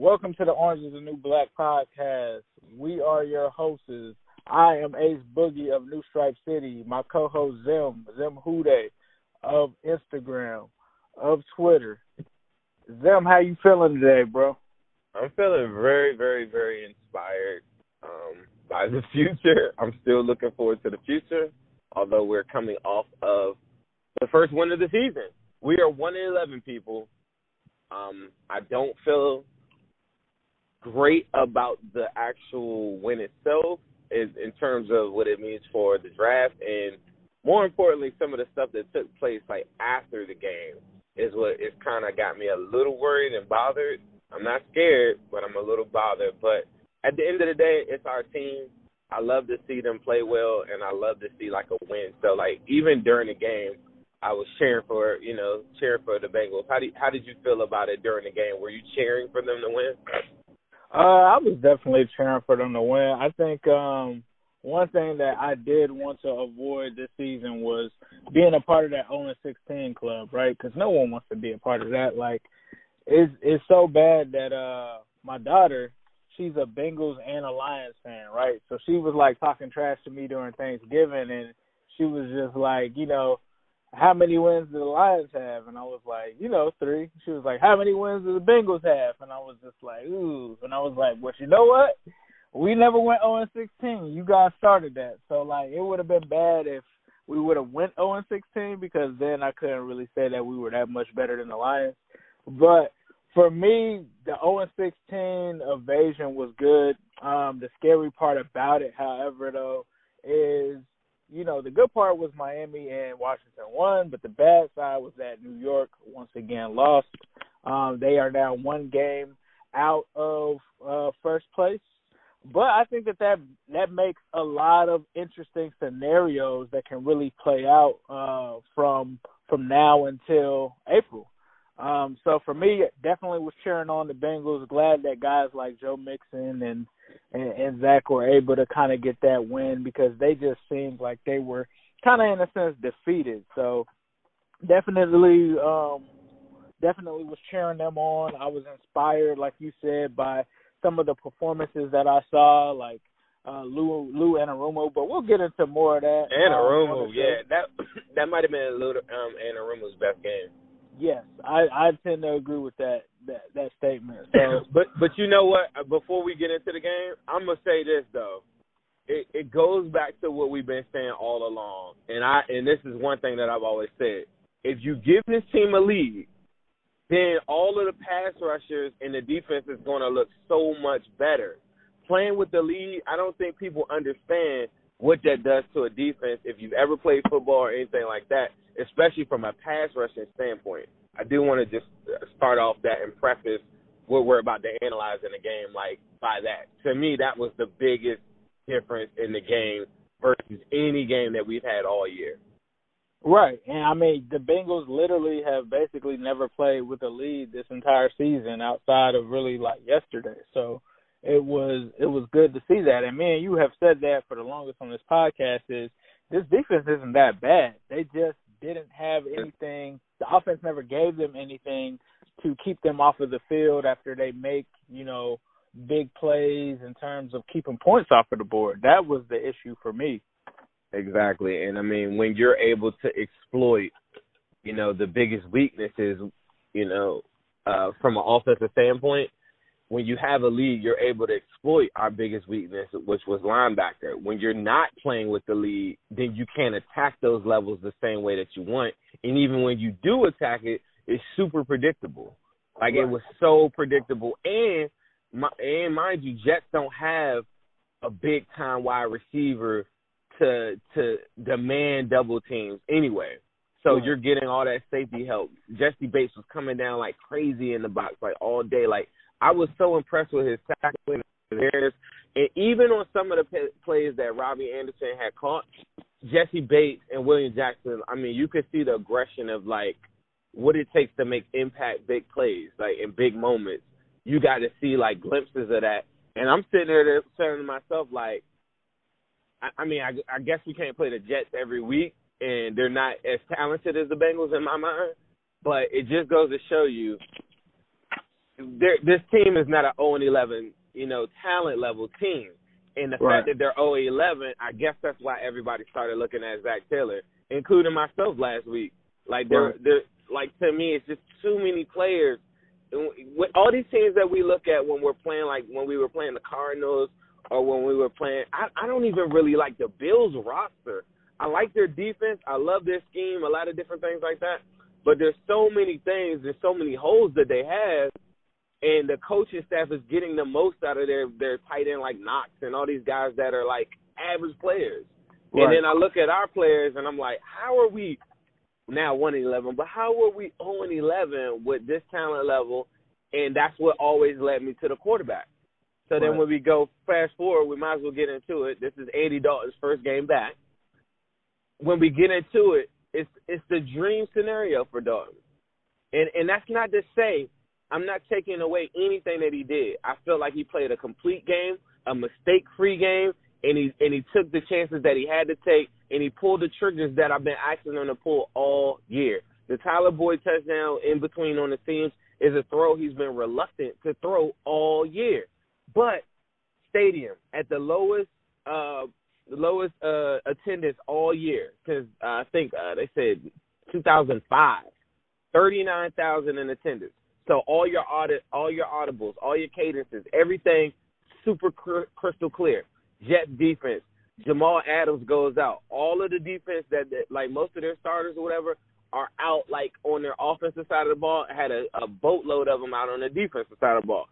Welcome to the Orange is the New Black podcast. We are your hosts. I am Ace Boogie of New Stripe City. My co-host Zim, Zim Hude of Instagram, of Twitter. Zim, how you feeling today, bro? I'm feeling very, very, very inspired um, by the future. I'm still looking forward to the future, although we're coming off of the first win of the season. We are one in eleven people. Um, I don't feel great about the actual win itself is in terms of what it means for the draft and more importantly some of the stuff that took place like after the game is what is kind of got me a little worried and bothered. I'm not scared, but I'm a little bothered. But at the end of the day, it's our team. I love to see them play well, and I love to see like a win. So like even during the game, I was cheering for you know cheering for the Bengals. How did how did you feel about it during the game? Were you cheering for them to win? Uh, I was definitely cheering for them to win. I think um one thing that I did want to avoid this season was being a part of that 0 16 club, right? Because no one wants to be a part of that. Like, it's it's so bad that uh my daughter, she's a Bengals and a Lions fan, right? So she was like talking trash to me during Thanksgiving, and she was just like, you know, how many wins do the Lions have? And I was like, you know, three. She was like, how many wins do the Bengals have? And I was just like, ooh. And I was like, well, you know what? We never went 0 16. You guys started that. So, like, it would have been bad if we would have went 0 16 because then I couldn't really say that we were that much better than the Lions. But for me, the 0 16 evasion was good. Um, the scary part about it, however, though, is – you know, the good part was Miami and Washington won, but the bad side was that New York once again lost. Um, they are now one game out of uh, first place. But I think that, that that makes a lot of interesting scenarios that can really play out uh, from from now until April. Um, so for me, definitely was cheering on the Bengals. Glad that guys like Joe Mixon and and, and Zach were able to kind of get that win because they just seemed like they were kind of in a sense defeated. So definitely, um, definitely was cheering them on. I was inspired, like you said, by some of the performances that I saw, like uh, Lou Lou Anarumo. But we'll get into more of that. Anarumo, um, yeah, that that might have been Lou um, Anarumo's best game. Yes, I I tend to agree with that that that statement. So, but but you know what? Uh, before we get into the game, I'm gonna say this though. It it goes back to what we've been saying all along, and I and this is one thing that I've always said. If you give this team a lead, then all of the pass rushers and the defense is going to look so much better. Playing with the lead, I don't think people understand what that does to a defense if you've ever played football or anything like that, especially from a pass rushing standpoint. I do want to just start off that and preface what we're about to analyze in the game like by that. To me, that was the biggest difference in the game versus any game that we've had all year. Right, and I mean the Bengals literally have basically never played with a lead this entire season outside of really like yesterday. So it was it was good to see that. And man, you have said that for the longest on this podcast is this defense isn't that bad. They just didn't have anything. The offense never gave them anything to keep them off of the field after they make you know big plays in terms of keeping points off of the board. That was the issue for me. Exactly. And I mean, when you're able to exploit, you know, the biggest weaknesses, you know, uh, from an offensive standpoint, when you have a lead, you're able to exploit our biggest weakness, which was linebacker. When you're not playing with the lead, then you can't attack those levels the same way that you want. And even when you do attack it, it's super predictable. Like right. it was so predictable. And my, and mind you, Jets don't have a big time wide receiver to to demand double teams anyway. So you're getting all that safety help. Jessie Bates was coming down like crazy in the box like all day. Like I was so impressed with his tackling theirs, and even on some of the plays that Robby Anderson had caught, Jessie Bates and William Jackson. I mean, you could see the aggression of like what it takes to make impact big plays, like in big moments. You got to see like glimpses of that, and I'm sitting there saying to myself like I, I mean, I, I guess we can't play the Jets every week, and they're not as talented as the Bengals in my mind. But it just goes to show you, this team is not an 0 and 11, you know, talent level team. And the right. fact that they're 0 11, I guess that's why everybody started looking at Zach Taylor, including myself last week. Like they're, right. they're like to me, it's just too many players. With all these teams that we look at when we're playing, like when we were playing the Cardinals or when we were playing. I, I don't even really like the Bills roster. I like their defense. I love their scheme, a lot of different things like that. But there's so many things, there's so many holes that they have, and the coaching staff is getting the most out of their their tight end like Knox and all these guys that are like average players. Right. And then I look at our players and I'm like, how are we now one eleven? but how are we zero and eleven with this talent level? And that's what always led me to the quarterback. So right. then when we go fast forward, we might as well get into it. This is Andy Dalton's first game back. When we get into it, it's it's the dream scenario for Dalton. And and that's not to say I'm not taking away anything that he did. I feel like he played a complete game, a mistake free game, and he and he took the chances that he had to take and he pulled the triggers that I've been asking him to pull all year. The Tyler Boyd touchdown in between on the seams is a throw he's been reluctant to throw all year but stadium at the lowest uh the lowest uh attendance all year because uh, I think uh, they said 2005, 39,000 in attendance. So all your audit, all your audibles, all your cadences, everything super cr- crystal clear. Jet defense. Jamal Adams goes out. All of the defense that, that like most of their starters or whatever are out like on their offensive side of the ball. Had a, a boatload of them out on the defensive side of the ball.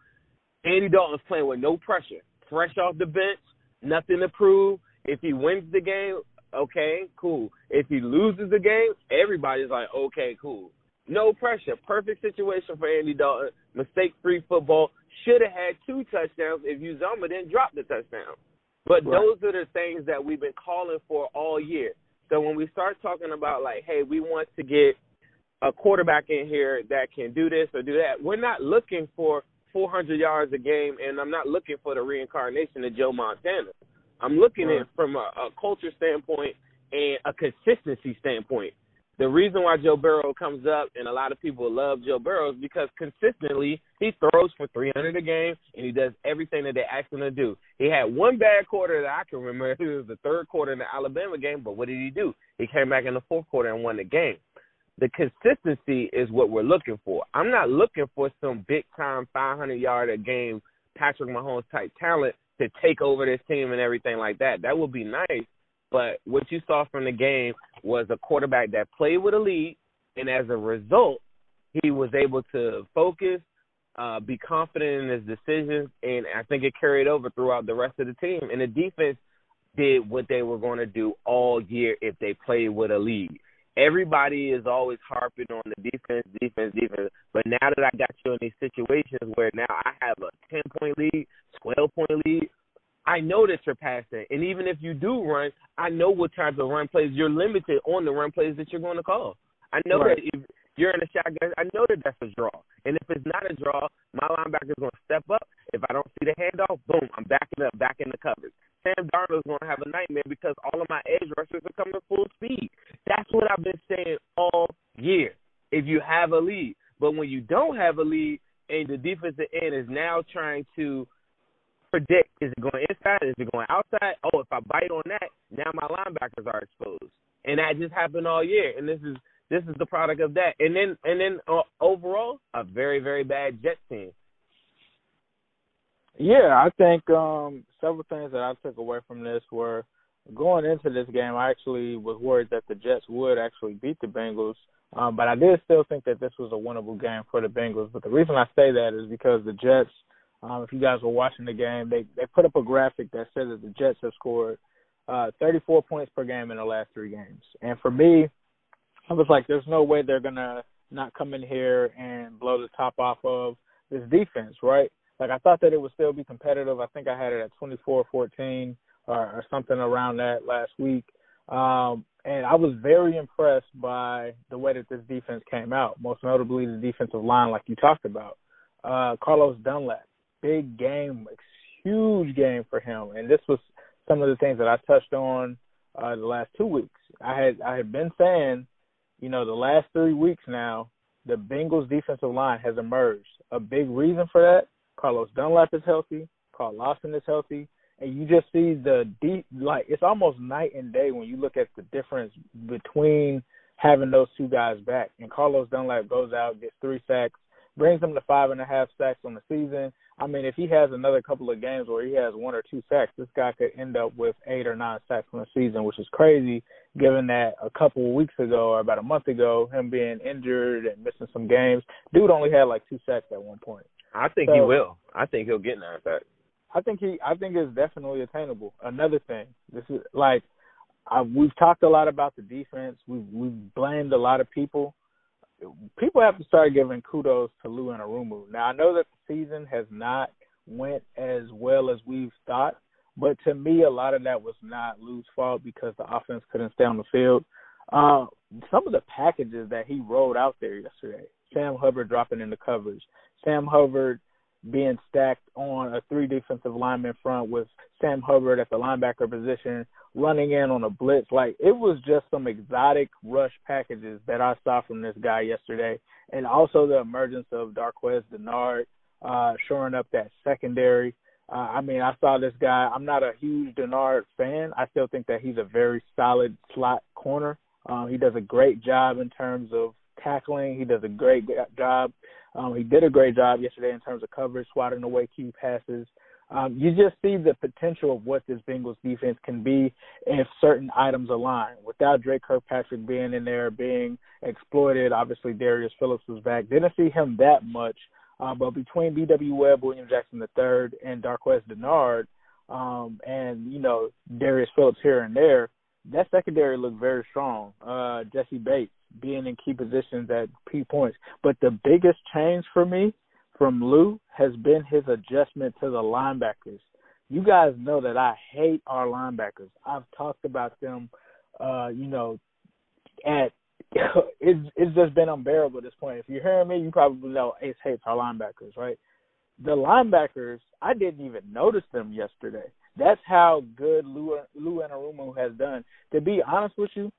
Andy Dalton's playing with no pressure, fresh off the bench, nothing to prove. If he wins the game, okay, cool. If he loses the game, everybody's like, okay, cool. No pressure. Perfect situation for Andy Dalton. Mistake free football. Should have had two touchdowns if Uzomah didn't drop the touchdown. But right. those are the things that we've been calling for all year. So when we start talking about like, hey, we want to get a quarterback in here that can do this or do that, we're not looking for 400 yards a game, and I'm not looking for the reincarnation of Joe Montana. I'm looking right. at it from a, a culture standpoint and a consistency standpoint. The reason why Joe Burrow comes up and a lot of people love Joe Burrow is because consistently he throws for 300 a game and he does everything that they ask him to do. He had one bad quarter that I can remember. It was the third quarter in the Alabama game, but what did he do? He came back in the fourth quarter and won the game the consistency is what we're looking for. I'm not looking for some big time 500 yard a game Patrick Mahomes type talent to take over this team and everything like that. That would be nice, but what you saw from the game was a quarterback that played with a lead, and as a result, he was able to focus, uh, be confident in his decisions, and I think it carried over throughout the rest of the team. And the defense did what they were going to do all year if they played with a lead everybody is always harping on the defense, defense, defense. But now that I got you in these situations where now I have a ten point lead, twelve point lead, I know that you're past that. And even if you do run, I know what types of run plays you're limited on the run plays that you're going to call. I know right. that if you're in a shotgun, I know that that's a draw. And if it's not a draw, my linebacker is going to step up. If I don't see the handoff, boom, I'm backing up, back in the covers. Sam Darnold's going to have a nightmare because all of my edge rushers are coming full speed. That's what I've been saying all year. If you have a lead, but when you don't have a lead and the defensive end is now trying to predict is it going inside, is it going outside? Oh, if I bite on that, now my linebackers are exposed, and that just happened all year. And this is this is the product of that. And then and then uh, overall, a very very bad Jets team. Yeah, I think um several things that I took away from this were going into this game. I actually was worried that the Jets would actually beat the Bengals. Um, but I did still think that this was a winnable game for the Bengals. But the reason I say that is because the Jets, um, if you guys were watching the game, they they put up a graphic that said that the Jets have scored uh, 34 points per game in the last three games. And for me, I was like, there's no way they're gonna not come in here and blow the top off of this defense, right? Like I thought that it would still be competitive. I think I had it at 24-14 or, or something around that last week. Um, and I was very impressed by the way that this defense came out, most notably the defensive line, like you talked about. Uh, Carlos Dunlap, big game, huge game for him, and this was some of the things that I touched on uh, the last two weeks. I had I had been saying, you know, the last three weeks now, the Bengals defensive line has emerged. A big reason for that, Carlos Dunlap is healthy, Carl Lawson is healthy, and you just see the deep like it's almost night and day when you look at the difference between having those two guys back. And Carlos Dunlap goes out, gets three sacks, brings them to five and a half sacks on the season. I mean, if he has another couple of games where he has one or two sacks, this guy could end up with eight or nine sacks in the season, which is crazy given that a couple of weeks ago or about a month ago, him being injured and missing some games, dude only had like two sacks at one point. I think so, he will. I think he'll get nine sacks. I think he I think it's definitely attainable. Another thing, this is like I, we've talked a lot about the defense. We've we've blamed a lot of people. People have to start giving kudos to Lou Anarumo. Now I know that season has not went as well as we've thought, but to me a lot of that was not Lou's fault because the offense couldn't stay on the field. Uh, some of the packages that he rolled out there yesterday, Sam Hubbard dropping in the coverage, Sam Hubbard being stacked on a three defensive lineman front with Sam Hubbard at the linebacker position, running in on a blitz. Like it was just some exotic rush packages that I saw from this guy yesterday. And also the emergence of Darqueze Dennard, uh, shoring up that secondary. Uh, I mean, I saw this guy. I'm not a huge Dennard fan. I still think that he's a very solid slot corner. Um, he does a great job in terms of tackling. He does a great job um, he did a great job yesterday in terms of coverage, swatting away key passes. Um, you just see the potential of what this Bengals defense can be if certain items align. Without Dre Kirkpatrick being in there, being exploited, obviously Darius Phillips was back. Didn't see him that much, uh, but between B.W. Webb, William Jackson III, and Darqueze Dennard, um, and you know Darius Phillips here and there, that secondary looked very strong. Uh, Jessie Bates being in key positions at key points. But the biggest change for me from Lou has been his adjustment to the linebackers. You guys know that I hate our linebackers. I've talked about them, uh, you know, at it's it's just been unbearable at this point. If you're hearing me, you probably know Ace hates our linebackers, right? The linebackers, I didn't even notice them yesterday. That's how good Lou Lou Anarumo has done. To be honest with you,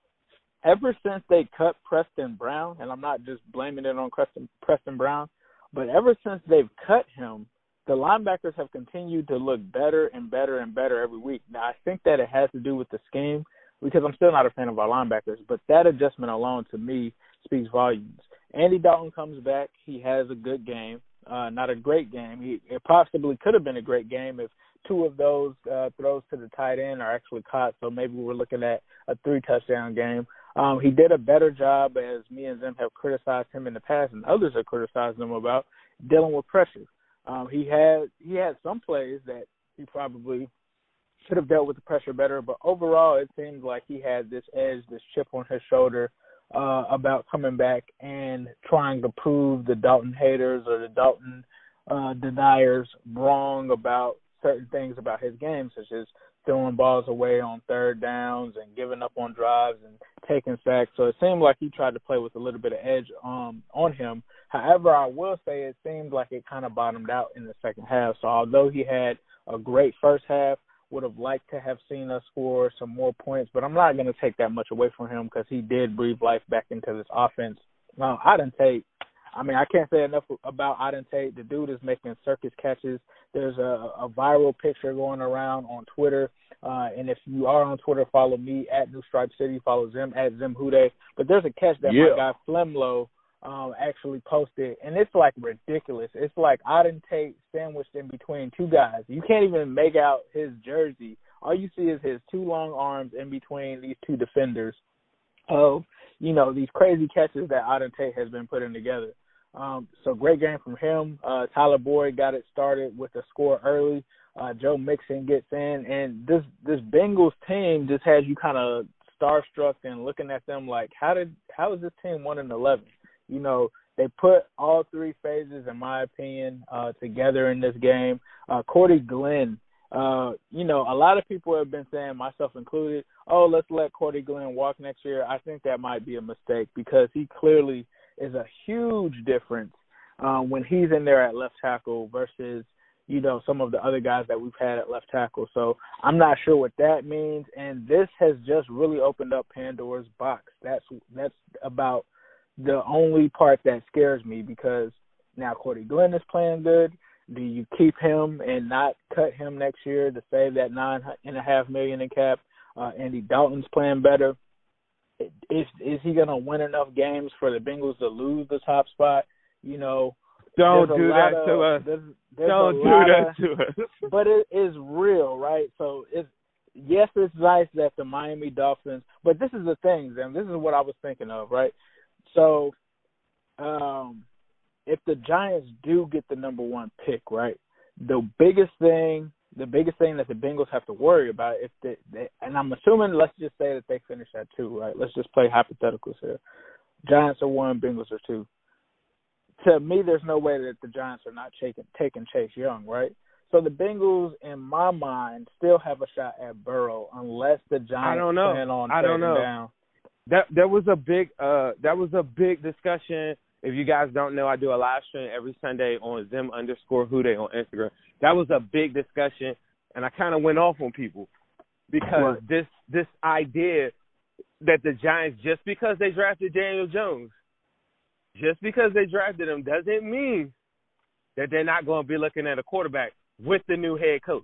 ever since they cut Preston Brown, and I'm not just blaming it on Preston, Preston Brown, but ever since they've cut him, the linebackers have continued to look better and better and better every week. Now, I think that it has to do with the scheme because I'm still not a fan of our linebackers, but that adjustment alone to me speaks volumes. Andy Dalton comes back. He has a good game, uh, not a great game. He, it possibly could have been a great game if two of those uh, throws to the tight end are actually caught. So maybe we're looking at a three touchdown game. Um, he did a better job, as me and them have criticized him in the past, and others have criticized him about dealing with pressure. Um, he had he had some plays that he probably should have dealt with the pressure better, but overall, it seems like he had this edge, this chip on his shoulder uh, about coming back and trying to prove the Dalton haters or the Dalton uh, deniers wrong about certain things about his game, such as throwing balls away on third downs and giving up on drives and taking sacks. So it seemed like he tried to play with a little bit of edge um, on him. However, I will say it seemed like it kind of bottomed out in the second half. So although he had a great first half, would have liked to have seen us score some more points, but I'm not going to take that much away from him because he did breathe life back into this offense. Now, Auden Tate, I mean, I can't say enough about Auden Tate. The dude is making circus catches. There's a, a viral picture going around on Twitter. Uh, and if you are on Twitter, follow me at New Stripe City. Follow Zim at Zim Hude. But there's a catch that yeah. my guy Flemlo um, actually posted, and it's like ridiculous. It's like Auden Tate sandwiched in between two guys. You can't even make out his jersey. All you see is his two long arms in between these two defenders. Of you know these crazy catches that Auden Tate has been putting together. Um, so great game from him. Uh, Tyler Boyd got it started with a score early. Uh, Joe Mixon gets in, and this this Bengals team just has you kind of starstruck and looking at them like, how did how is this team one and eleven? You know, they put all three phases, in my opinion, uh, together in this game. Uh, Cordy Glenn, uh, you know, a lot of people have been saying, myself included, oh, let's let Cordy Glenn walk next year. I think that might be a mistake because he clearly is a huge difference uh, when he's in there at left tackle versus you know some of the other guys that we've had at left tackle. So I'm not sure what that means, and this has just really opened up Pandora's box. That's that's about the only part that scares me because now Cordy Glenn is playing good. Do you keep him and not cut him next year to save that nine and a half million in cap? Uh, Andy Dalton's playing better. Is is he going to win enough games for the Bengals to lose the top spot? You know, don't do that of, to us. There's, there's don't do that of, to us. but it is real, right? So it's yes, it's nice that the Miami Dolphins. But this is the thing, and this is what I was thinking of, right? So, um, if the Giants do get the number one pick, right, the biggest thing, the biggest thing that the Bengals have to worry about, if they, they and I'm assuming, let's just say that they finish at two, right? Let's just play hypotheticals here. Giants are one, Bengals are two. To me, there's no way that the Giants are not taking taking Chase Young, right? So the Bengals, in my mind, still have a shot at Burrow unless the Giants I don't know. plan on I don't know. down that there was a big uh that was a big discussion. If you guys don't know, I do a live stream every Sunday on Zim underscore Hude on Instagram. That was a big discussion, and I kind of went off on people because this this idea that the Giants just because they drafted Daniel Jones, just because they drafted him doesn't mean that they're not going to be looking at a quarterback with the new head coach.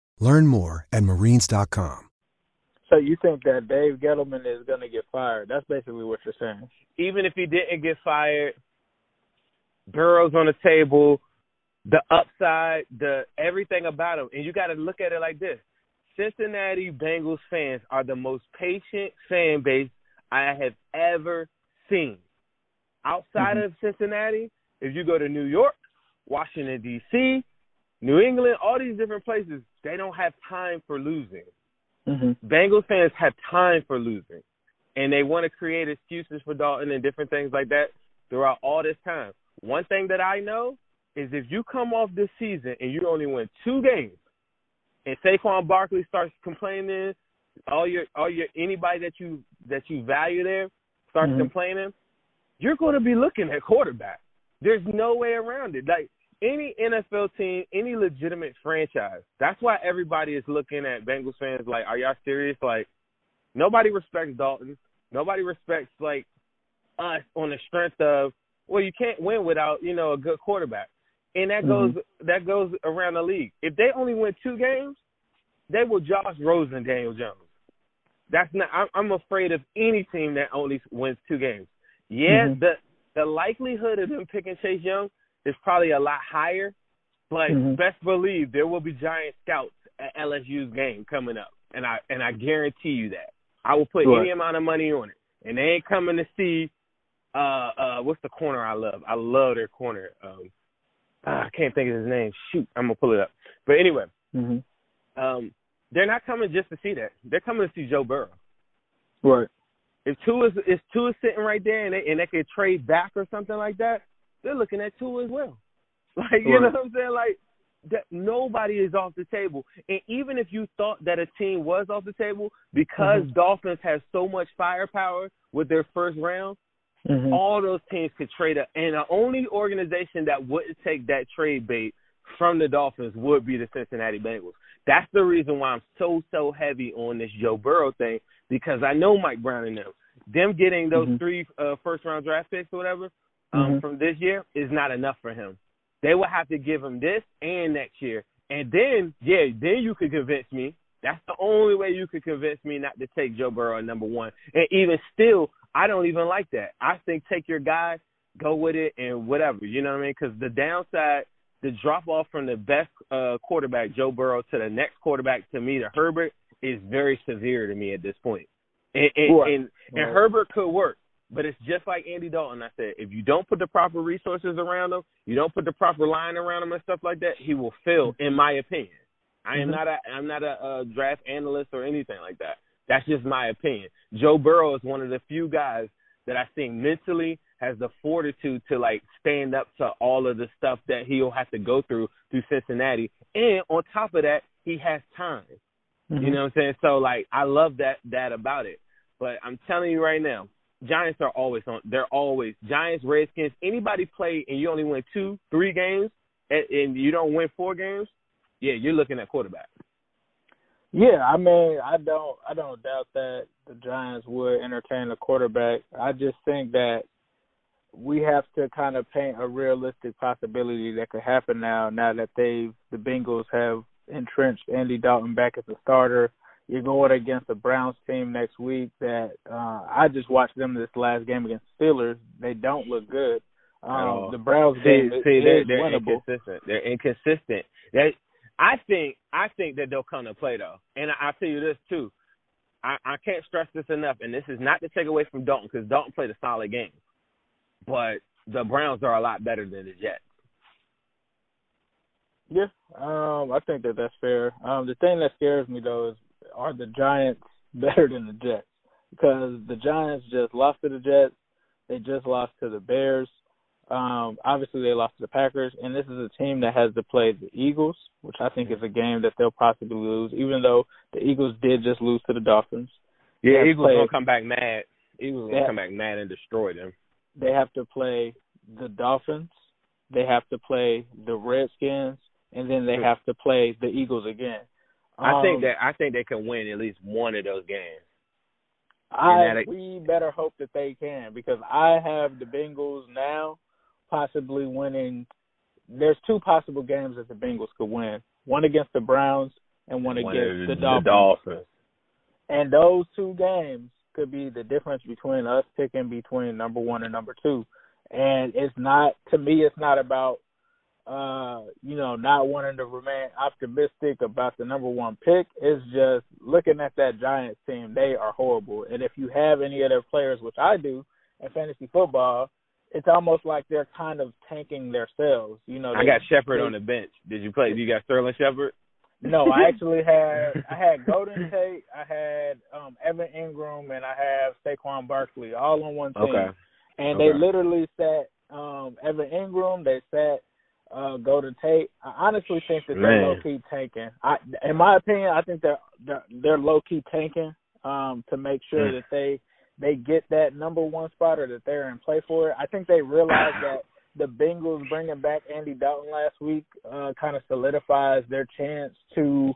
Learn more at marines.com. So you think that Dave Gettleman is going to get fired? That's basically what you're saying. Even if he didn't get fired, Burrow's on the table, the upside, the everything about him, and you got to look at it like this: Cincinnati Bengals fans are the most patient fan base I have ever seen. Outside mm-hmm. of Cincinnati, if you go to New York, Washington D.C., New England, all these different places, they don't have time for losing. Mm-hmm. Bengals fans have time for losing, and they want to create excuses for Dalton and different things like that throughout all this time. One thing that I know is if you come off this season and you only win two games, and Saquon Barkley starts complaining, all your all your anybody that you that you value there starts mm-hmm. complaining, you're going to be looking at quarterback. There's no way around it. Like any NFL team, any legitimate franchise. That's why everybody is looking at Bengals fans like, are y'all serious? Like, nobody respects Dalton. Nobody respects like us on the strength of, well, you can't win without you know a good quarterback, and that mm-hmm. goes that goes around the league. If they only win two games, they will Josh Rosen Daniel Jones. That's not. I'm, I'm afraid of any team that only wins two games. Yeah, mm-hmm. the the likelihood of them picking Chase Young is probably a lot higher. But mm-hmm. best believe there will be giant scouts at LSU's game coming up, and I and I guarantee you that I will put Right. any amount of money on it, and they ain't coming to see. Uh, uh, what's the corner I love? I love their corner. Um, ah, I can't think of his name. Shoot, I'm gonna pull it up. But anyway, hmm um, they're not coming just to see that. They're coming to see Joe Burrow. Right. If two is if two is sitting right there and they and they could trade back or something like that, they're looking at two as well. Like you know what I'm saying? Like that nobody is off the table. And even if you thought that a team was off the table, because Dolphins have so much firepower with their first round, hmm all those teams could trade up. And the only organization that wouldn't take that trade bait from the Dolphins would be the Cincinnati Bengals. That's the reason why I'm so so heavy on this Joe Burrow thing because I know Mike Brown and them. Them getting those Mhm. three uh, first round draft picks or whatever um, Mhm. from this year is not enough for him. They will have to give him this and next year, and then yeah, then you could convince me. That's the only way you could convince me not to take Joe Burrow at number one. And even still, I don't even like that. I think take your guy, go with it, and whatever. You know what I mean? Because the downside, the drop off from the best uh, quarterback, Joe Burrow, to the next quarterback, to me, to Herbert, is very severe to me at this point. And and, Right. and, and Right. Herbert could work, but it's just like Andy Dalton. I said, if you don't put the proper resources around him, you don't put the proper line around him and stuff like that, he will fail, in my opinion. I am Mhm. not a I'm not a, uh draft analyst or anything like that. That's just my opinion. Joe Burrow is one of the few guys that I think mentally has the fortitude to like stand up to all of the stuff that he'll have to go through through Cincinnati. And on top of that, he has time. Mhm. You know what I'm saying? So like I love that that about it. But I'm telling you right now, Giants are always on they're always Giants, Redskins, anybody play and you only win two, three games and, and you don't win four games, yeah, you're looking at quarterback. Yeah, I mean, I don't, I don't doubt that the Giants would entertain a quarterback. I just think that we have to kind of paint a realistic possibility that could happen now. Now that they've, the Bengals have entrenched Andy Dalton back as a starter. You're going against the Browns team next week. That uh I just watched them this last game against the Steelers. They don't look good. Um, Oh. the Browns See, game is, they're, is they're inconsistent. They're inconsistent. They, I think I think that they'll come to play though, and I, I'll tell you this too. I, I can't stress this enough, and this is not to take away from Dalton because Dalton played a solid game, but the Browns are a lot better than the Jets. Yeah, um, I think that that's fair. Um, the thing that scares me though is are the Giants better than the Jets? Because the Giants just lost to the Jets, they just lost to the Bears. Um, obviously they lost to the Packers, and this is a team that has to play the Eagles, which I think is a game that they'll possibly lose, even though the Eagles did just lose to the Dolphins. Yeah, Eagles play- gonna come back mad. Eagles gonna Yeah. come back mad and destroy them. They have to play the Dolphins, they have to play the Redskins, and then they have to play the Eagles again. I think Um, that I think they can win at least one of those games. I that- we better hope that they can because I have the Bengals now possibly winning. There's two possible games that the Bengals could win: one against the Browns and one, One against the, the Dolphins. Dolphins. And those two games could be the difference between us picking between number one and number two. And it's not to me. It's not about uh, you know, not wanting to remain optimistic about the number one pick. It's just looking at that Giants team, they are horrible. And if you have any of their players, which I do in fantasy football, it's almost like they're kind of tanking themselves. You know, I got Shepard they- on the bench. Did you play? You got Sterling Shepard? no, I actually had I had Golden Tate, I had um Evan Engram, and I have Saquon Barkley all on one team. Okay. And Okay. they literally sat um Evan Engram, they sat uh Golden Tate. I honestly think that they're low key tanking. I in my opinion, I think they're they're, they're low key tanking um to make sure Mm. that they they get that number one spot or that they're in play for it. I think they realize that the Bengals bringing back Andy Dalton last week uh, kind of solidifies their chance to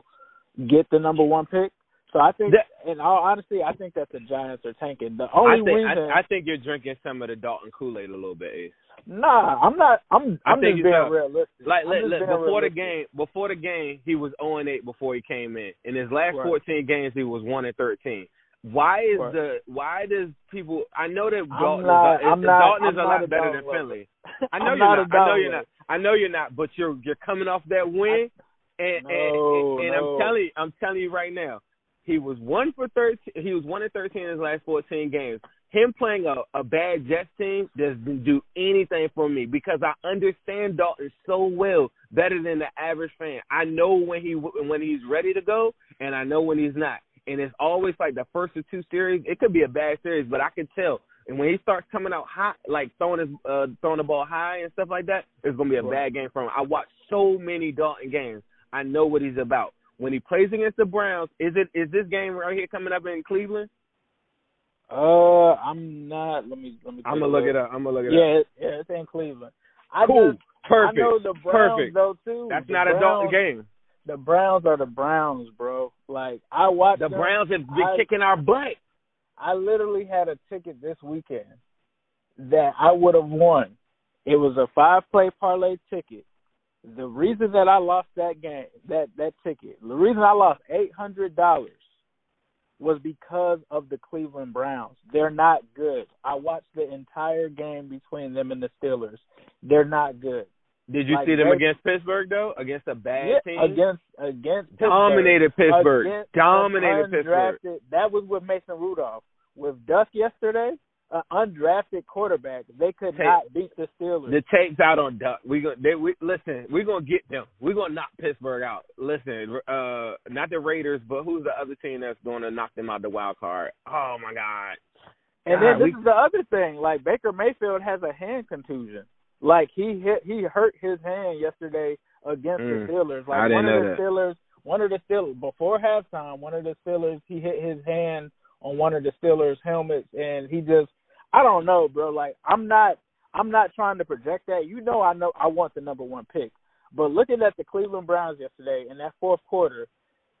get the number one pick. So I think, That- in all honesty, I think that the Giants are tanking. The only I think reason, I, I think you're drinking some of the Dalton Kool Aid a little bit. Ace. Nah, I'm not. I'm. I I'm just being know, realistic. Like let, let, before the game, before the game, he was 0 and 8 before he came in. In his last Right. 14 games, he was 1 and 13. Why is Right. the why does people? I know that Dalton not- is not- Dalton is a lot better than. Finley. I know you're not. I know you're not. I know you're not. But you're you're coming off that win, And No, and, and, and no. I'm telling you, I'm telling you right now, he was one for thirteen. He was one in thirteen in his last fourteen games. Him playing a, a bad Jets team doesn't do anything for me because I understand Dalton so well, better than the average fan. I know when he when he's ready to go, and I know when he's not. And it's always like the first or two series. It could be a bad series, but I can tell. And when he starts coming out hot, like throwing his uh, throwing the ball high and stuff like that, it's gonna be a bad game for him. I watched so many Dalton games. I know what he's about. When he plays against the Browns, is it is this game right here coming up in Cleveland? Uh, I'm not. Let me let me. I'm gonna look it up. I'm gonna look it up. Yeah, yeah, it's in Cleveland. I Cool. just, Perfect. I know the Browns Perfect. though too. That's The not a Dalton game. The Browns are the Browns, bro. Like I watched The them. Browns have been I- kicking our butt. I literally had a ticket this weekend that I would have won. It was a five play parlay ticket. The reason that I lost that game, that that ticket, the reason I lost eight hundred dollars was because of the Cleveland Browns. They're not good. I watched the entire game between them and the Steelers. They're not good. Did you Like, see them against Pittsburgh though? Against a bad Yeah, team? against against Pittsburgh. Dominated Pittsburgh. Against Dominated Pittsburgh. That was with Mason Rudolph. With Duck yesterday, an undrafted quarterback, they could not beat the Steelers. The tape's out on Duck. We gonna they, we listen. We gonna get them. We gonna knock Pittsburgh out. Listen, uh, not the Raiders, but who's the other team that's gonna knock them out the wild card? Oh my God! and God, then this we- is the other thing. Like Baker Mayfield has a hand contusion. Like he hit, he hurt his hand yesterday against Mm, the Steelers. Like one of the that. Steelers, one of the Steelers before halftime, one of the Steelers, he hit his hand on one of the Steelers helmets, and he just, I don't know, bro. Like I'm not, I'm not trying to project that. You know, I know I want the number one pick, but looking at the Cleveland Browns yesterday in that fourth quarter,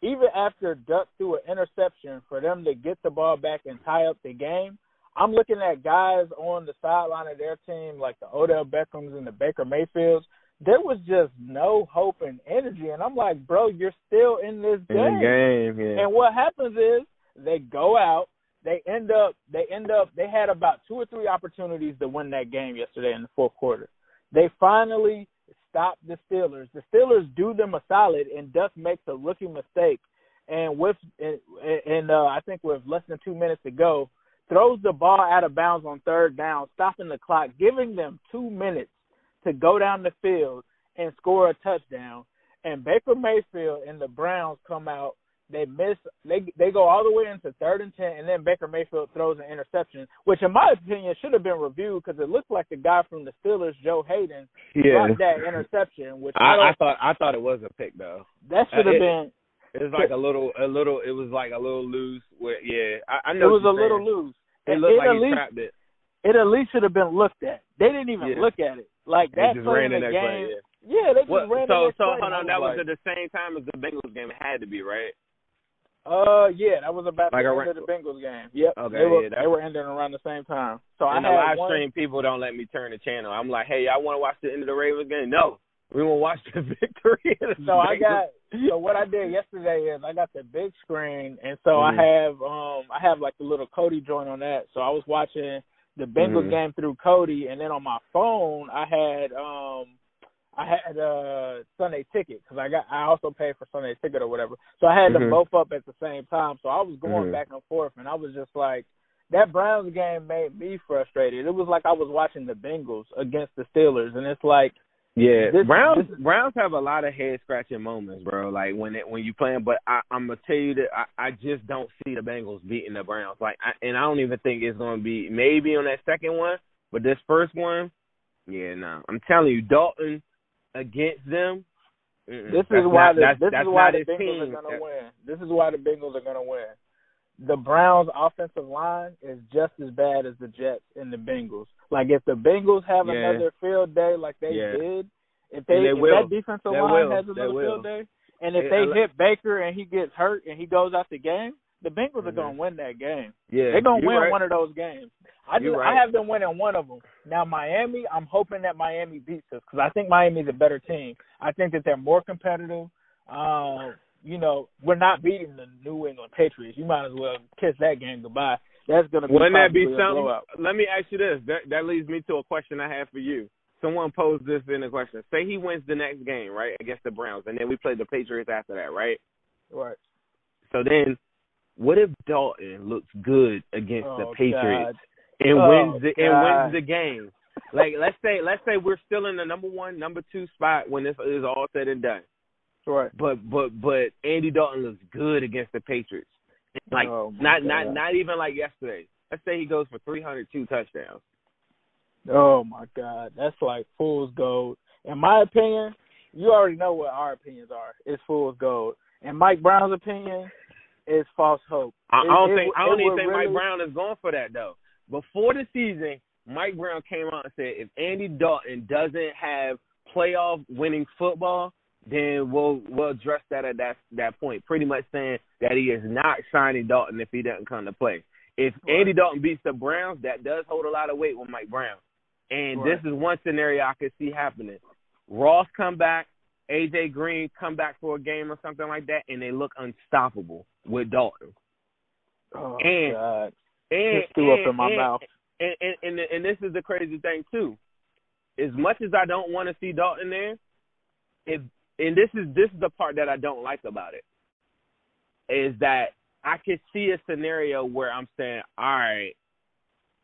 even after Duck threw an interception for them to get the ball back and tie up the game, I'm looking at guys on the sideline of their team, like the Odell Beckhams and the Baker Mayfields. There was just no hope and energy, and I'm like, bro, you're still in this game. the game, yeah. And what happens is they go out, they end up, they end up, they had about two or three opportunities to win that game yesterday in the fourth quarter. They finally stop the Steelers. The Steelers do them a solid, and Duck makes a rookie mistake, and with and, and uh, I think with less than two minutes to go, throws the ball out of bounds on third down, stopping the clock, giving them two minutes to go down the field and score a touchdown. And Baker Mayfield and the Browns come out. They miss. They they go all the way into third and ten, and then Baker Mayfield throws an interception, which in my opinion should have been reviewed because it looked like the guy from the Steelers, Joe Haden, yeah. dropped that interception. Which I, I, I thought I thought it was a pick though. that uh, should have it- been. It was like a little, a little. It was like a little loose. Where, yeah, I, I It was a you're little loose. It looked like at he least trapped it. it at least should have been looked at. They didn't even Yeah. look at it. Like They that just ran in the game. play. Yeah. Yeah, they just What, ran so next so play. hold on. That was like, at the same time as the Bengals game. It had to be right. Uh, yeah, that was about Like the end of the Bengals game. Yep. Okay, they were yeah, they were ending around the same time. So I the had live one, stream people don't let me turn the channel. I'm like, hey, I want to watch the end of the Ravens game. No, we want to watch the victory. the So I Bengals. got so what I did yesterday is I got the big screen and so Mhm. I have um I have like the little Kodi joint on that. So I was watching the Bengals Mhm. game through Kodi and then on my phone I had um I had a Sunday ticket because I got I also paid for Sunday ticket or whatever. So I had them Mhm. both up at the same time. So I was going Mhm. back and forth and I was just like that Browns game made me frustrated. It was like I was watching the Bengals against the Steelers and it's like Yeah, This- Browns this- Browns have a lot of head scratching moments, bro. Like when it when you playing, but I, I'm gonna tell you that I, I just don't see the Bengals beating the Browns. Like, I, and I don't even think it's gonna be maybe on that second one, but this first one, yeah, no. I'm telling you, Dalton against them. mm-mm. This is That's why not- the, that's, this that's is why the Bengals team. are going to win. This is why the Bengals are going to win. The Browns' offensive line is just as bad as the Jets and the Bengals. Like if the Bengals have Yeah. another field day like they Yeah. did, if they, And they if will. that defensive They line will. has another field day, and if It- they hit Baker and he gets hurt and he goes out the game, the Bengals are Mhm. going to win that game. Yeah, They're going to win right. one of those games. I You're right. I have them winning one of them. Now Miami, I'm hoping that Miami beats us because I think Miami's a better team. I think that they're more competitive. Um, you know, we're not beating the New England Patriots. You might as well kiss that game goodbye. That's going to be Wouldn't that be something? Let me ask you this. That that leads me to a question I have for you. someone posed this in the question. Say he wins the next game, right, against the Browns, and then we play the Patriots after that, right? Right. So then, what if Dalton looks good against Oh, the Patriots God. and Oh, wins the and wins the game? Like let's say let's say we're still in the number one, number two spot when this is all said and done. Right. But but but Andy Dalton looks good against the Patriots. Like Oh, not God. not not even like yesterday. Let's say he goes for three hundred two touchdowns. Oh my God, that's like fool's gold. In my opinion, you already know what our opinions are. It's fool's gold. In Mike Brown's opinion, it's false hope. I, I don't it- think I don't even think really- Mike Brown is going for that though. Before the season, Mike Brown came out and said if Andy Dalton doesn't have playoff winning football, then we'll we'll address that at that that point. Pretty much saying that he is not signing Dalton if he doesn't come to play. If Right. Andy Dalton beats the Browns, that does hold a lot of weight with Mike Brown. And Right. this is one scenario I could see happening. Ross come back, AJ Green come back for a game or something like that, and they look unstoppable with Dalton. Oh And- God, And just threw up and- in my and- mouth. And, and and and this is the crazy thing too. As much as I don't want to see Dalton there, if and this is this is the part that I don't like about it, is that I could see a scenario where I'm saying, all right,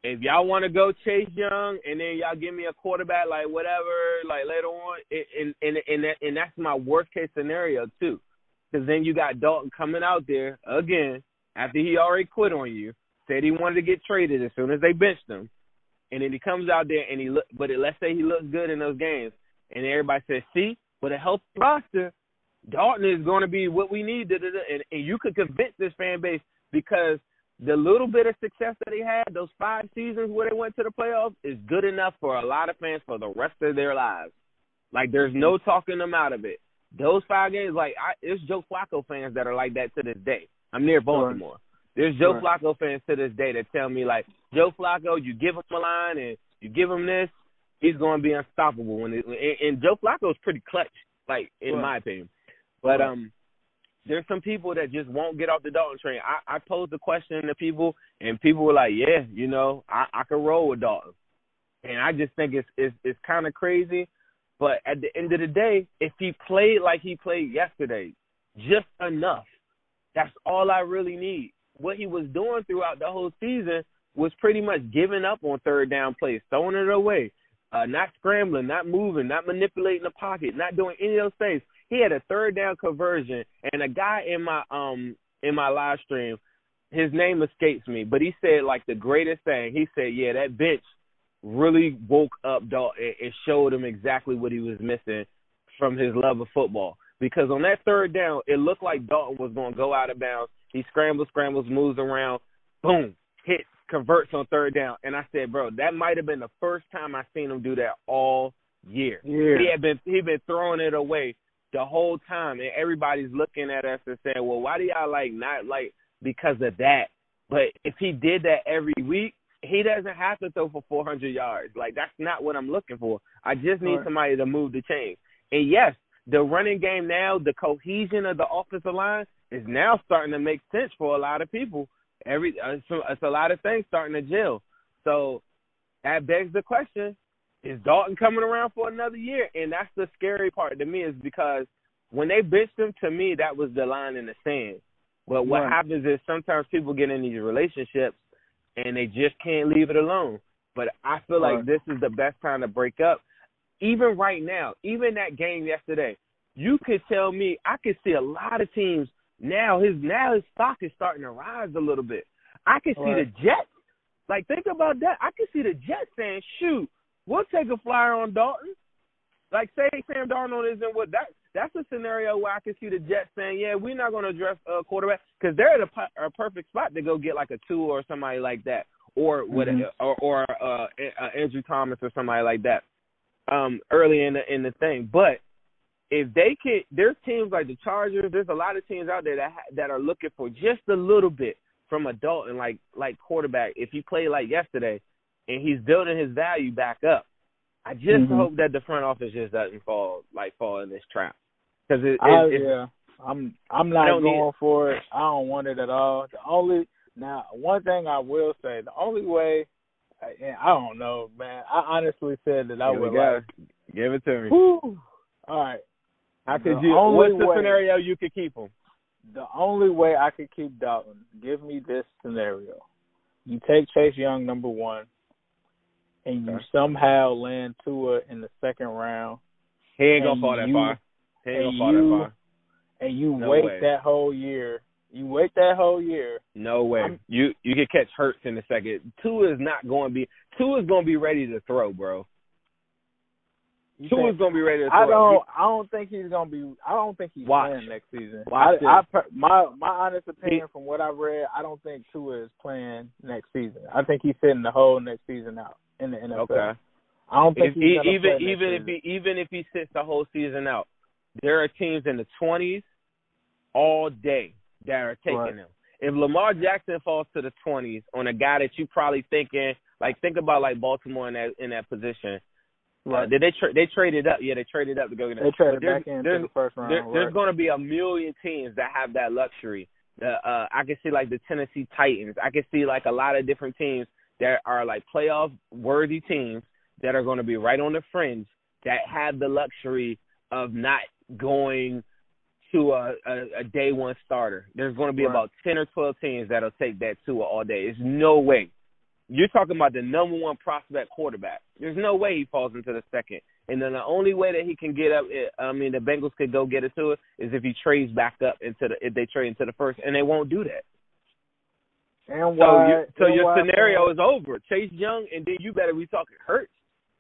if y'all want to go Chase Young and then y'all give me a quarterback like whatever, like later on, and and and that, and that's my worst case scenario too, because then you got Dalton coming out there again after he already quit on you, said he wanted to get traded as soon as they benched him, and then he comes out there and he look, but it, let's say he looks good in those games, and everybody says, see, with a healthy roster, Dalton is going to be what we need. And, and you could convince this fan base because the little bit of success that they had, those five seasons where they went to the playoffs, is good enough for a lot of fans for the rest of their lives. Like there's no talking them out of it. Those five games, like I, it's Joe Flacco fans that are like that to this day. I'm near Baltimore. There's Joe Right. Flacco fans to this day that tell me like Joe Flacco, you give him a line and you give him this, he's going to be unstoppable. When it, and, and Joe Flacco is pretty clutch, like in Right. my opinion. But um, there's some people that just won't get off the Dalton train. I, I posed the question to people, and people were like, "Yeah, you know, I, I could roll with Dalton." And I just think it's it's, it's kind of crazy. But at the end of the day, if he played like he played yesterday, just enough, that's all I really need. What he was doing throughout the whole season was pretty much giving up on third down plays, throwing it away, uh, not scrambling, not moving, not manipulating the pocket, not doing any of those things. He had a third down conversion, and a guy in my um in my live stream, his name escapes me, but he said like the greatest thing. He said, "Yeah, that bench really woke up Dalton and showed him exactly what he was missing from his love of football." Because on that third down, it looked like Dalton was going to go out of bounds. He scrambles, scrambles, moves around, boom, hits, converts on third down. And I said, bro, that might have been the first time I seen him do that all year. Yeah. He had been he been throwing it away the whole time, and everybody's looking at us and saying, "Well, why do y'all like not like because of that?" But if he did that every week, he doesn't have to throw for 400 yards. Like that's not what I'm looking for. I just need Right. somebody to move the chain. And yes, the running game now, the cohesion of the offensive line is now starting to make sense for a lot of people. Every uh, it's a lot of things starting to gel. So that begs the question: Is Dalton coming around for another year? And that's the scary part to me is because when they benched him, to me that was the line in the sand. But what Right. happens is sometimes people get in these relationships and they just can't leave it alone. But I feel like this is the best time to break up. Even right now, even that game yesterday, you could tell me I could see a lot of teams now. His now his stock is starting to rise a little bit. I could see Right. the Jets. Like think about that. I could see the Jets saying, "Shoot, we'll take a flyer on Dalton." Like say Sam Darnold isn't what that. That's a scenario where I could see the Jets saying, "Yeah, we're not going to address a quarterback because they're at a, a perfect spot to go get like a Tua or somebody like that, or what, Mhm. or or uh, uh, Andrew Thomas or somebody like that." Um, early in the in the thing, but if they can, there's teams like the Chargers. There's a lot of teams out there that ha- that are looking for just a little bit from a Dalton, like like quarterback. If he played like yesterday, and he's building his value back up, I just Mhm. hope that the front office just doesn't fall like fall in this trap because it, it, I, it's yeah, I'm I'm not don't need going for it. I don't want it at all. The only now one thing I will say, the only way I, I don't know, man. I honestly said that I Here would like. Give it to me. Whew. All right. How could The you? only What's the way- scenario you could keep him? The only way I could keep Dalton, give me this scenario. You take Chase Young number one, and you Okay. somehow land Tua in the second round, He ain't gonna fall that you- far. He ain't gonna fall you- that far. and you No wait way. that whole year. You wait that whole year. No way. I'm- you you could catch Hurts in the second. Tua is not going to be. Tua is going to be ready to throw, bro. You Tua is going to be ready to throw. I don't. I don't think he's gonna be. I don't think he's Watch. playing next season. Watch I, I, my my honest opinion from what I've read, I don't think Tua is playing next season. I think he's sitting the whole next season out in the NFL. Okay. I don't think he, even even if he even if he sits the whole season out, there are teams in the twenties all day that are taking Right. him. If Lamar Jackson falls to the twenties on a guy that you probably thinking like think about like Baltimore in that in that position. Uh, right. did they tra- they traded up? Yeah, they traded up to go get him. they traded back there's- the first round. there, there's going to be a million teams that have that luxury. The uh, I can see like the Tennessee Titans. I can see like a lot of different teams that are like playoff worthy teams that are going to be right on the fringe that have the luxury of not going to a, a, a day one starter. There's going to be Right. about ten or twelve teams that'll take that to all day. There's no way. You're talking about the number one prospect quarterback. There's no way he falls into the second. And then the only way that he can get up, eh, I mean, the Bengals could go get it to it is if he trades back up into the if they trade into the first, and they won't do that. And So, why, you, so your scenario is over. Chase Young, and then you better be talking Hurts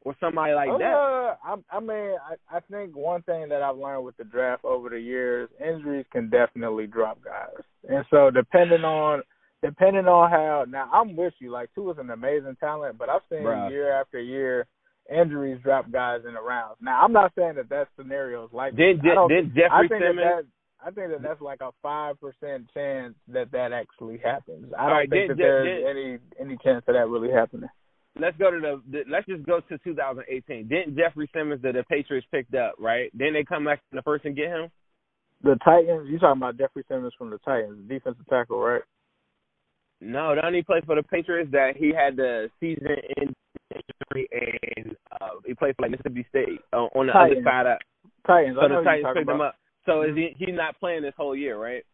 or somebody like oh, that. Yeah, I, I mean, I, I think one thing that I've learned with the draft over the years, injuries can definitely drop guys, and so depending on depending on how. Now, I'm with you. Like, Tua's an amazing talent, but I've seen Bruh. year after year injuries drop guys in the rounds. Now, I'm not saying that that scenario is like. Don't- I Jeffrey Simmons. that I think that that's like a five percent chance that that actually happens. I don't right, think then- that there's then- any any chance of that really happening. let's go to the, the let's just go to 2018. Didn't Jeffrey Simmons that the Patriots picked up, right? Then they come back in the first and get him. The Titans, you talking about Jeffrey Simmons from the Titans, defensive tackle, right? No, don't he play for the Patriots? That he had the season injury and uh, he played for like Mississippi State uh, on the Titans. other side. Of, Titans. so I know the Titans you're talking him about. up. So is he he's not playing this whole year, right?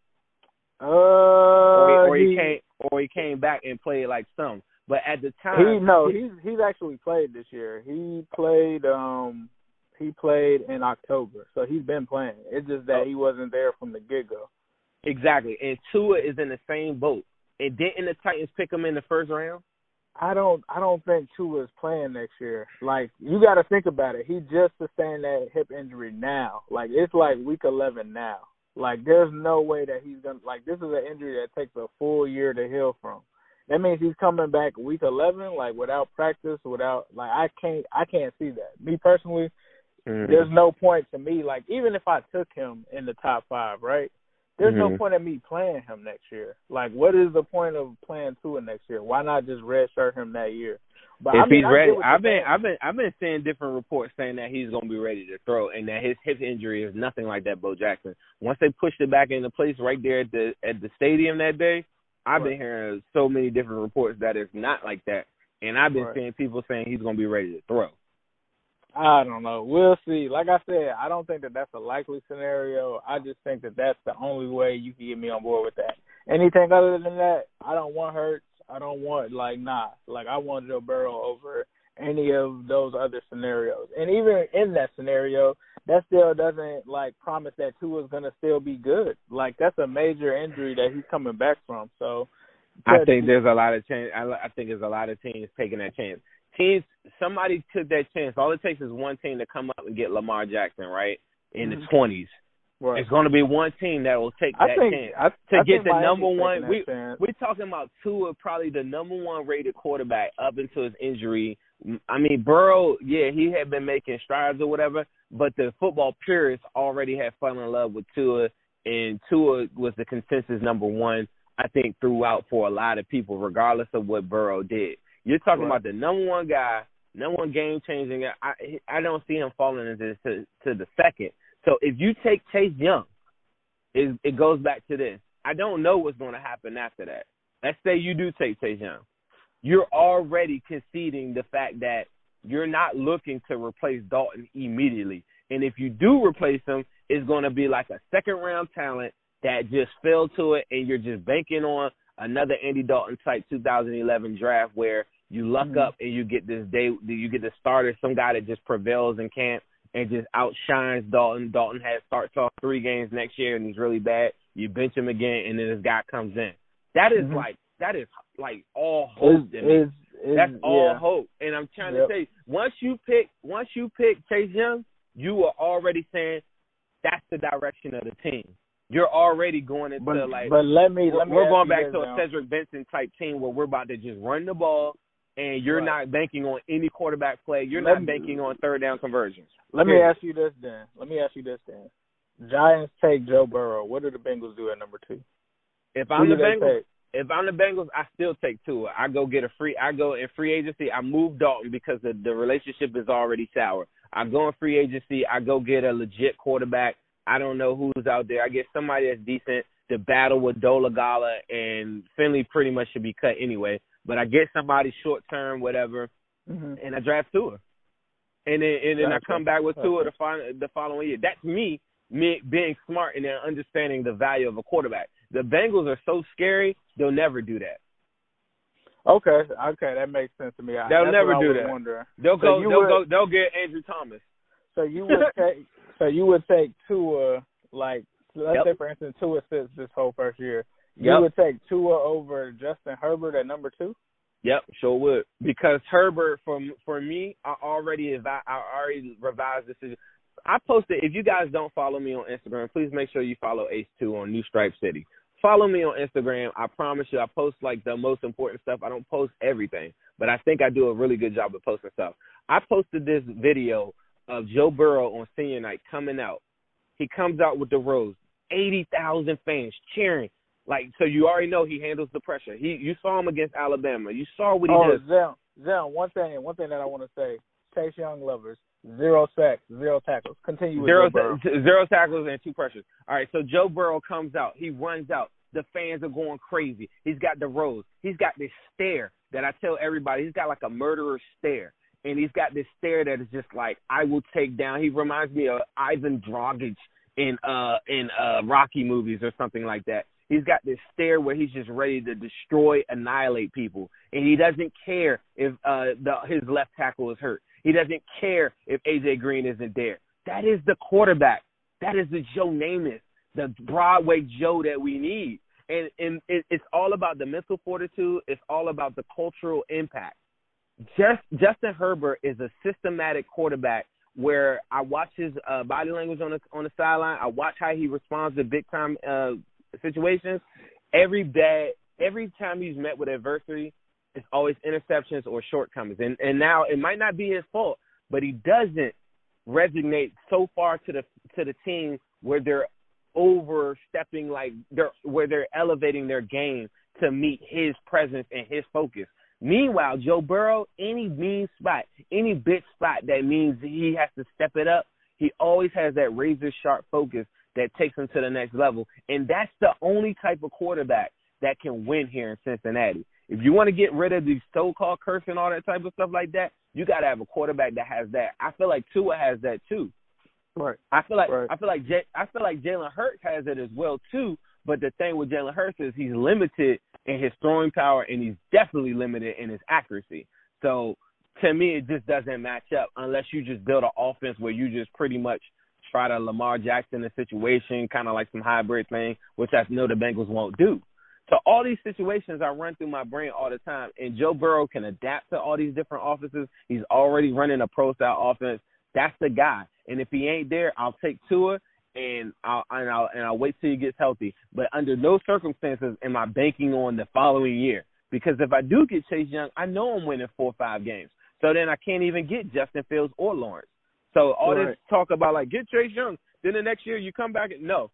Uh, Or he, or he he, came or he came back and played like some. But at the time, he no, he's he's actually played this year. He played um he played in October, so he's been playing. It's just that Oh. he wasn't there from the get go. exactly. And Tua is in the same boat. And didn't the Titans pick him in the first round? I don't I don't think Tua is playing next year. Like you got to think about it. He just sustained that hip injury now. Like it's like week 11 now. Like there's no way that he's gonna like this is an injury that takes a full year to heal from. That means he's coming back week 11 like without practice, without like I can't I can't see that. Me personally, Mm-hmm. there's no point to me like even if I took him in the top 5, right? There's no Mhm. point in me playing him next year. Like, what is the point of playing Tua next year? Why not just redshirt him that year? But if I mean, he's ready, I've been. I've been I've been seeing different reports saying that he's going to be ready to throw, and that his hip injury is nothing like that. Bo Jackson. Once they pushed it back into place right there at the at the stadium that day, I've been hearing so many different reports that it's not like that, and I've been Right. seeing people saying he's going to be ready to throw. I don't know. We'll see. Like I said, I don't think that that's a likely scenario. I just think that that's the only way you can get me on board with that. Anything other than that, I don't want Hurts. I don't want like nah. Like I want Joe Burrow over any of those other scenarios. And even in that scenario, that still doesn't like promise that Tua's gonna still be good. Like that's a major injury that he's coming back from. So I think there's a lot of chance. I, I think there's a lot of teams taking that chance. Teams, somebody took that chance. All it takes is one team to come up and get Lamar Jackson right in Mhm. the twenties. right. It's going to be one team that will take that I think chance. I, to I get the Miami's number one- we- chance. We're talking about Tua, probably the number one rated quarterback up until his injury. I mean, Burrow, yeah, he had been making strides or whatever, but the football purists already had fallen in love with Tua, and Tua was the consensus number one, I think, throughout for a lot of people, regardless of what Burrow did. You're talking Right. about the number one guy, number one game changing. guy. I I don't see him falling into to, to the second. So if you take Chase Young, it, it goes back to this. I don't know what's going to happen after that. Let's say you do take Chase Young. you're already conceding the fact that you're not looking to replace Dalton immediately. And if you do replace him, it's going to be like a second round talent that just fell to it, and you're just banking on another Andy Dalton type 2011 draft where you luck mm-hmm. up and you get this day, you get the starter, some guy that just prevails in camp and just outshines Dalton. Dalton has starts off three games next year and he's really bad. You bench him again, and then this guy comes in. That is mm-hmm. like that is like all hope. It's, it's, it's, That's all yeah. hope. And I'm trying yep. to say, once you pick, once you pick Chase Young, you are already saying that's the direction of the team. You're already going into but, like. But let me. Let me we're going back to a Cedric Benson type team where we're about to just run the ball, and you're right. not banking on any quarterback play. You're let not me, banking on third down conversions. Let me ask you this then. Let me ask you this then. Giants take Joe Burrow. What do the Bengals do at number two? If I'm Who the Bengals, if I'm the Bengals, I still take Tua. I go get a free. I go in free agency. I move Dalton because the the relationship is already sour. I go in free agency. I go get a legit quarterback. I don't know who's out there. I get somebody that's decent to battle with Dolegala and Finley. Pretty much should be cut anyway. But I get somebody short term, whatever, mm-hmm. and I draft Tua. And then and then I come back with Tua the, the following year. That's me, me being smart and understanding the value of a quarterback. The Bengals are so scary; they'll never do that. Okay, okay, that makes sense to me. They'll never do that. Wondering. They'll so go. They'll would, go. They'll get Andrew Thomas. So you would take. so you would take Tua, like let's yep. say for instance, Tua sits this whole first year. You yep. would take Tua over Justin Herbert at number two. Yep, sure would. Because Herbert, for for me, I already I already revised this. I posted. If you guys don't follow me on Instagram, please make sure you follow Ace Two on New Stripe City follow me on Instagram. I promise you, I post like the most important stuff. I don't post everything, but I think I do a really good job of posting stuff. I posted this video of Joe Burrow on senior night coming out. He comes out with the rose, eighty thousand fans cheering. Like so, you already know he handles the pressure. He, you saw him against Alabama. You saw what he oh, did. Zell, one thing, one thing that I want to say: Chase Young lovers, Zero sacks, zero tackles. Continue zero, zero tackles and two pressures. All right, so Joe Burrow comes out. He runs out. The fans are going crazy. He's got the rose. He's got this stare that I tell everybody. He's got like a murderer stare, and he's got this stare that is just like I will take down. He reminds me of Ivan Drago in uh in uh Rocky movies or something like that. He's got this stare where he's just ready to destroy, annihilate people, and he doesn't care if uh the his left tackle is hurt. He doesn't care if AJ Green isn't there. That is the quarterback. That is the Joe Namath, the Broadway Joe that we need. And, and it, it's all about the mental fortitude. It's all about the cultural impact. Just, Justin Herbert is a systematic quarterback where I watch his uh, body language on the on the sideline. I watch how he responds to big time uh, situations. Every bad, every time he's met with adversity, it's always interceptions or shortcomings. And and now it might not be his fault, but he doesn't resonate so far to the to the team where they're overstepping like they're where they're elevating their game to meet his presence and his focus. Meanwhile, Joe Burrow, any mean spot, any big spot that means he has to step it up, he always has that razor sharp focus that takes them to the next level. And that's the only type of quarterback that can win here in Cincinnati. If you want to get rid of these so-called curse and all that type of stuff like that, you got to have a quarterback that has that. I feel like Tua has that too. Right. I feel like right. I feel like J- I feel like Jalen Hurts has it as well too. But the thing with Jalen Hurts is he's limited in his throwing power and he's definitely limited in his accuracy. So to me, it just doesn't match up unless you just build an offense where you just pretty much try to Lamar Jackson the situation, kind of like some hybrid thing, which I know the Bengals won't do. So all these situations I run through my brain all the time, and Joe Burrow can adapt to all these different offenses. He's already running a pro style offense. That's the guy. And if he ain't there, I'll take Tua and I'll and I'll and I'll wait till he gets healthy. But under no circumstances am I banking on the following year. Because if I do get Chase Young, I know I'm winning four or five games. So then I can't even get Justin Fields or Lawrence. So all right. this talk about like get Chase Young, then the next year you come back and no,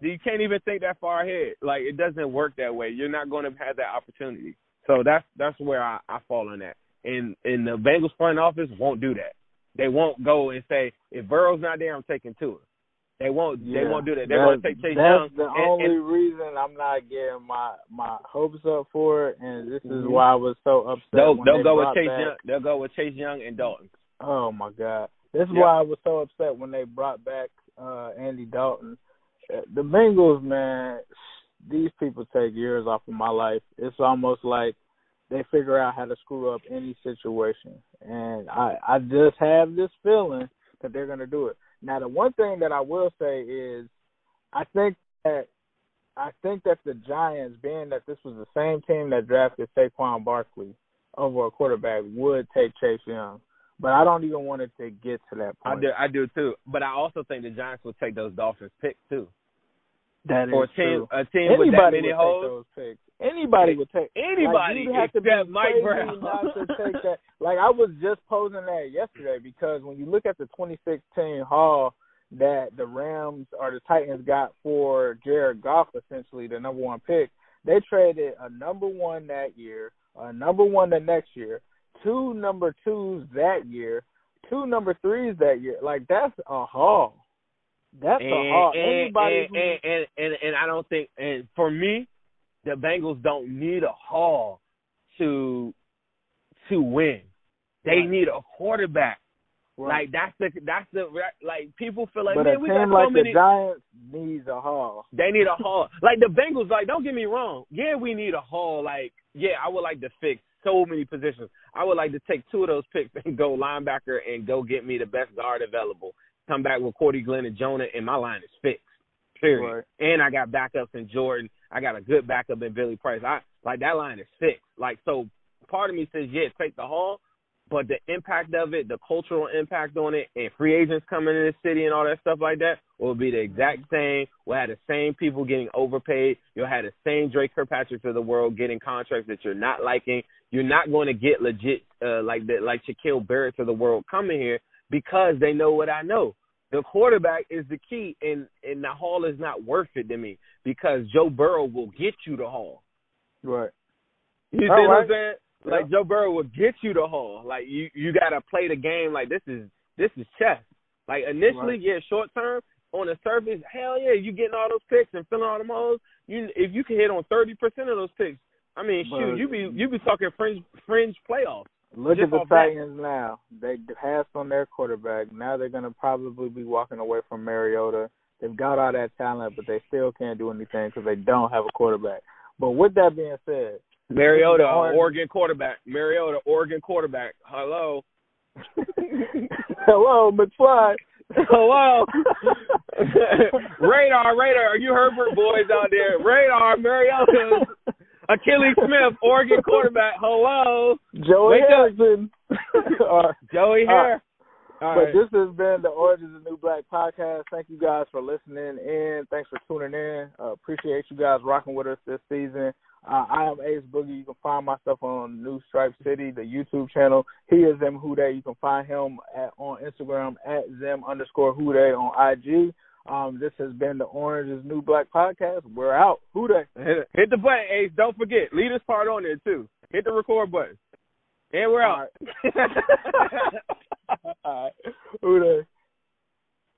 you can't even think that far ahead. Like it doesn't work that way. You're not going to have that opportunity. So that's that's where I, I fall on that. And and the Bengals front office won't do that. They won't go and say if Burrow's not there, I'm taking Tua. They won't. Yeah, they won't do that. They're going to take Chase Young. That's the and- only and- reason I'm not getting my my hopes up for it, and this is Mhm. why I was so upset. They'll they'll they go with Chase back, Young. They'll go with Chase Young and Dalton. Oh my god, this is Yeah. why I was so upset when they brought back uh Andy Dalton. Uh, The Bengals, man, these people take years off of my life. It's almost like they figure out how to screw up any situation, and I I just have this feeling that they're gonna do it. Now, the one thing that I will say is, I think that I think that the Giants, being that this was the same team that drafted Saquon Barkley over a quarterback, would take Chase Young. But I don't even want it to get to that point. I do. I do too. But I also think the Giants will take those Dolphins picks too. That is For a team, true. a team with that Anybody many would holes. take those picks. Anybody would take Anybody like, you'd have to be Mike Brown. not to take that. Like I was just posing that yesterday because when you look at the 2016 haul that the Rams or the Titans got for Jared Goff, essentially the number one pick, they traded a number one that year, a number one the next year, two number twos that year, two number threes that year. Like that's a haul. That's and, a haul. and, Anybody and, who and, and, and I don't think and for me, the Bengals don't need a haul to to win. They need a quarterback. Right. Like that's the that's the like people feel like but a man we got so like many the Giants needs a haul. They need a haul. Like the Bengals, like don't get me wrong. Yeah, we need a haul. Like, yeah, I would like to fix so many positions. I would like to take two of those picks and go linebacker and go get me the best guard available. Come back with Cordy Glenn and Jonah, and my line is fixed. Period. Right. And I got backups in Jordan. I got a good backup in Billy Price. I like that line is fixed. Like so, part of me says, yeah, take the haul. But the impact of it, the cultural impact on it, and free agents coming in the city and all that stuff like that will be the exact same. We'll have the same people getting overpaid. You'll have the same Dre Kirkpatrick of the world getting contracts that you're not liking. You're not going to get legit uh, like the like Shaquille Barrett of the world coming here because they know what I know. The quarterback is the key, and and the haul is not worth it to me because Joe Burrow will get you the haul. Right. You see All what I'm right. Like Joe Burrow will get you the haul. Like you, you gotta play the game like this is this is chess. Like initially, Right. yeah, short term on the surface, hell yeah, you getting all those picks and filling all them holes. You if you can hit on thirty percent of those picks, I mean, But- shoot, you be you be talking fringe fringe playoffs. Look at the that. Titans now. They passed on their quarterback. Now they're going to probably be walking away from Mariota. They've got all that talent, but they still can't do anything because they don't have a quarterback. But with that being said, Mariota, Oregon quarterback. Mariota, Oregon quarterback. Hello. hello, McFly. Hello. radar, radar. Are you Herbert boys out there. Radar, Mariota. Akili Smith, Oregon quarterback. Hello. Joey Wake. Harrison. Joey Hare. All but right. this has been the Orange is New Black podcast. Thank you guys for listening in. Thanks for tuning in. Uh, appreciate you guys rocking with us this season. Uh, I am Ace Boogie. You can find myself on New Stripe City, the YouTube channel. He is Zim Hude. You can find him at, on Instagram at Zim underscore Hude on IG. Um, this has been the Orange is New Black podcast. We're out. Hude. Hit, hit the button, Ace. Don't forget. Lead us part on there, too. Hit the record button. And we're All out.